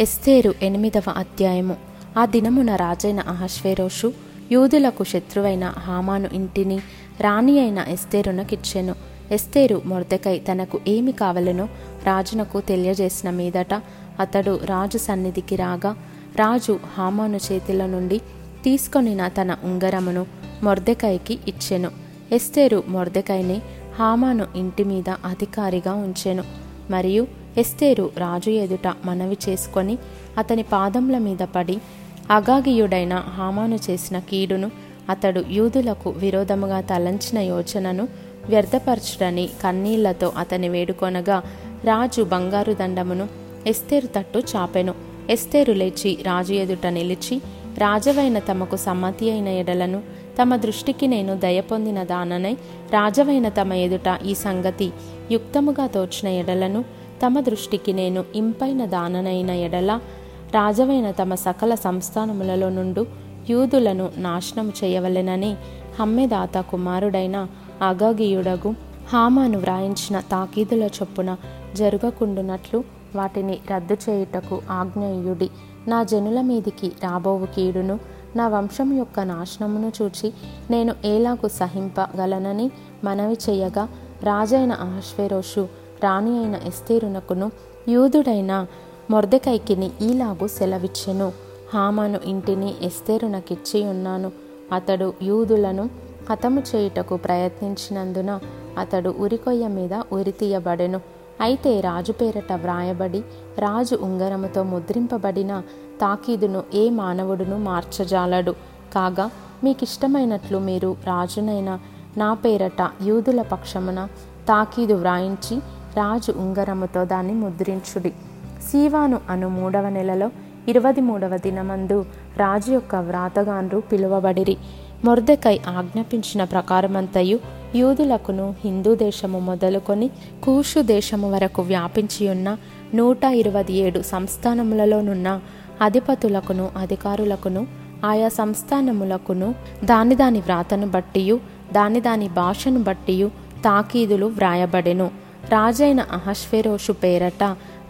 ఎస్తేరు ఎనిమిదవ అధ్యాయము. ఆ దినమున రాజైన అహశ్వేరోషు యూదులకు శత్రువైన హామాను ఇంటిని రాణి అయిన ఎస్తేరునకిచ్చెను. ఎస్తేరు మొర్దకై తనకు ఏమి కావలనో రాజునకు తెలియజేసిన మీదట అతడు రాజు సన్నిధికి రాగా రాజు హామాను చేతిలో నుండి తీసుకొనిన తన ఉంగరమును మొర్దెకాయకి ఇచ్చెను. ఎస్తేరు మొర్దెకాయని హామాను ఇంటి మీద అధికారిగా ఉంచెను. మరియు ఎస్తేరు రాజు ఎదుట మనవి చేసుకొని అతని పాదముల మీద పడి అగాగియుడైన హామాను చేసిన కీడును అతడు యూదులకు విరోధముగా తలంచిన యోచనను వ్యర్థపరచుడని కన్నీళ్ళతో అతని వేడుకొనగా రాజు బంగారు దండమును ఎస్తేరు తట్టు చాపెను. ఎస్తేరు లేచి రాజు ఎదుట నిలిచి రాజవైన తమకు సమ్మతి అయిన ఎడలను తమ దృష్టికి నేను దయ పొందిన దాననై రాజవైన తమ ఎదుట ఈ సంగతి యుక్తముగా తోచిన ఎడలను తమ దృష్టికి నేను ఇంపైన దాననైన ఎడల రాజవైన తమ సకల సంస్థానములలో నుండు యూదులను నాశనము చేయవలెనని హమ్మెదాత కుమారుడైన అగగియుడగు హామాను వ్రాయించిన తాకీదుల చొప్పున జరగకుండునట్లు వాటిని రద్దు చేయుటకు ఆజ్ఞయుడి. నా జనుల మీదికి రాబోవు కీడును నా వంశం యొక్క నాశనమును చూచి నేను ఏలాగు సహింపగలనని మనవి చేయగా రాజైన అహశ్వేరోషు రాణి అయిన ఎస్తేరునకును యూదుడైన మొర్దెకైకిని ఈలాగు సెలవిచ్చెను. హామాను ఇంటిని ఎస్తేరునకిచ్చి ఉన్నాను. అతడు యూదులను హతము చేయుటకు ప్రయత్నించినందున అతడు ఉరికొయ్య మీద ఉరితీయబడెను అయితే రాజు పేరట వ్రాయబడి రాజు ఉంగరముతో ముద్రింపబడిన తాకీదును ఏ మానవుడును మార్చజాలడు. కాగా మీకిష్టమైనట్లు మీరు రాజునైన నా పేరట యూదుల పక్షమున తాకీదు వ్రాయించి రాజు ఉంగరముతో దాన్ని ముద్రించుడి. సీవాను అను మూడవ నెలలో ఇరవై మూడవ దినమందు రాజు యొక్క వ్రాతగాన్రు పిలువబడిరి. మొర్దకై ఆజ్ఞాపించిన ప్రకారమంతయు యూదులకును హిందూ దేశము మొదలుకొని కూషు దేశము వరకు వ్యాపించి ఉన్న నూట ఇరవై ఏడు సంస్థానములలోనున్న అధిపతులకును అధికారులకును ఆయా సంస్థానములకును దాని దాని వ్రాతను బట్టియు దాని దాని భాషను బట్టియు తాకీదులు వ్రాయబడెను. రాజైన అహశ్వేరోషు పేరట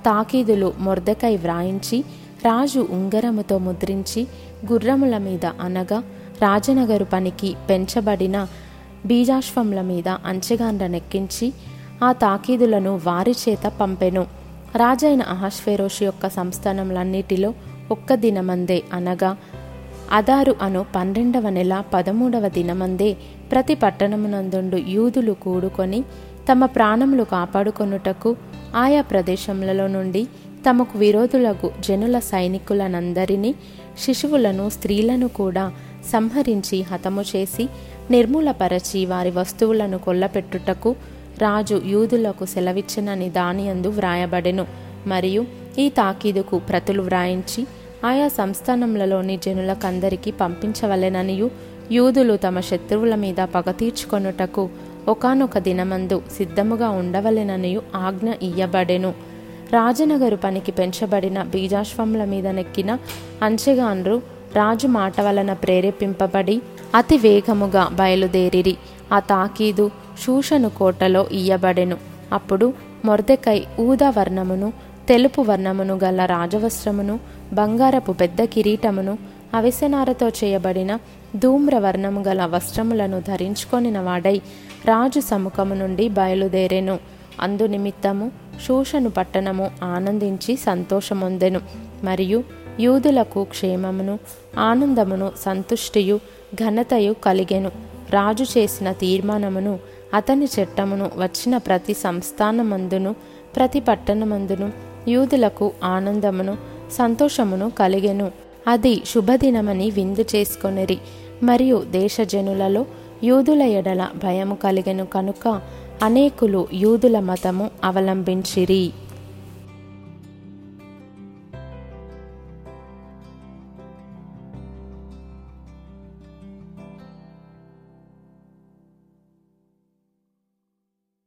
తాకీదులు మొర్దకై వ్రాయించి రాజు ఉంగరముతో ముద్రించి గుర్రముల మీద అనగా రాజనగరు పనికి పెంచబడిన బీజాశ్వముల మీద అంచెగాండ్రనెక్కించి ఆ తాకీదులను వారి చేత పంపెను. రాజైన అహశ్వేరోషు యొక్క సంస్థానములన్నిటిలో ఒక్క దినమందే అనగా అదారు అను పన్నెండవ నెల పదమూడవ దినమందే ప్రతి పట్టణమునందుండు యూదులు కూడుకొని తమ ప్రాణములు కాపాడుకొనుటకు ఆయా ప్రదేశములలో నుండి తమకు విరోధులకు జనుల సైనికులనందరినీ శిశువులను స్త్రీలను కూడా సంహరించి హతము చేసి నిర్మూలపరచి వారి వస్తువులను కొల్లపెట్టుటకు రాజు యూదులకు సెలవిచ్చినని దానియందు వ్రాయబడెను. మరియు ఈ తాకీదుకు ప్రతులు వ్రాయించి ఆయా సంస్థానములలోని జనులకందరికీ పంపించవలెననియు యూదులు తమ శత్రువుల మీద పగ తీర్చుకొనుటకు ఒకనొక దినమందు సిద్ధముగా ఉండవలెననియు ఆజ్ఞ ఇయ్యబడెను. రాజనగరు పనికి పెంచబడిన బీజాశ్వముల మీద నెక్కిన అంచెగాన్రు రాజు మాట వలన ప్రేరేపింపబడి అతి వేగముగా బయలుదేరిరి. ఆ తాకీదు శూషను కోటలో ఇయ్యబడెను. అప్పుడు మొర్దెకై ఊదా వర్ణమును తెలుపు వర్ణమును గల రాజవస్త్రమును బంగారపు పెద్ద కిరీటమును అవిసెనారతో చేయబడిన ధూమ్ర వర్ణము గల వస్త్రములను ధరించుకొనిన వాడై రాజు సముఖము నుండి బయలుదేరెను. అందు నిమిత్తము శూషను పట్టణము ఆనందించి సంతోషమొందెను. మరియు యూదులకు క్షేమమును ఆనందమును సంతుష్టియు ఘనతయు కలిగెను. రాజు చేసిన తీర్మానమును అతని చట్టమును వచ్చిన ప్రతి సంస్థానమందును ప్రతి పట్టణమందును యూదులకు ఆనందమును సంతోషమును కలిగెను. అది శుభదినమని విందు చేసుకొనిరి. మరియు దేశజనులలో యూదుల ఎడల భయము కలిగెను కనుక అనేకులు యూదుల మతము అవలంబించిరి.